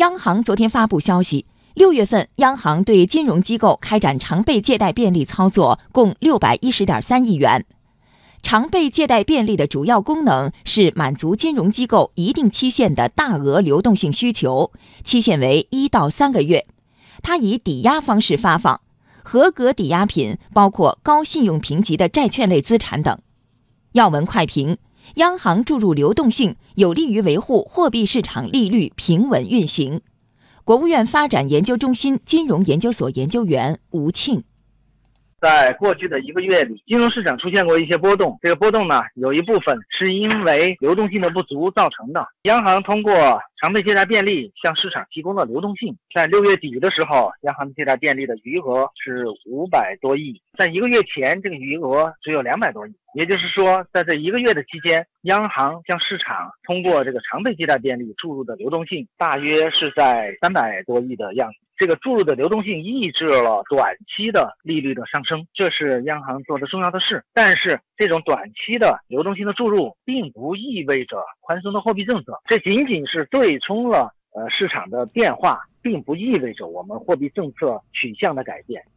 央行昨天发布消息，六月份央行对金融机构开展常备借贷便利操作共六百一十点三亿元。常备借贷便利的主要功能是满足金融机构一定期限的大额流动性需求，期限为一到三个月。它以抵押方式发放，合格抵押品包括高信用评级的债券类资产等。要闻快评：央行注入流动性，有利于维护货币市场利率平稳运行。国务院发展研究中心金融研究所研究员吴庆。在过去的一个月里，金融市场出现过一些波动。这个波动呢，有一部分是因为流动性的不足造成的。央行通过常备借贷便利向市场提供了流动性。在六月底的时候，央行借贷便利的余额是五百多亿，在一个月前，这个余额只有两百多亿。也就是说，在这一个月的期间，央行向市场通过这个常备借贷便利注入的流动性大约是在三百多亿的样子。这个注入的流动性抑制了短期的利率的上升，这是央行做的重要的事。但是，这种短期的流动性的注入，并不意味着宽松的货币政策，这仅仅是对冲了呃市场的变化，并不意味着我们货币政策取向的改变。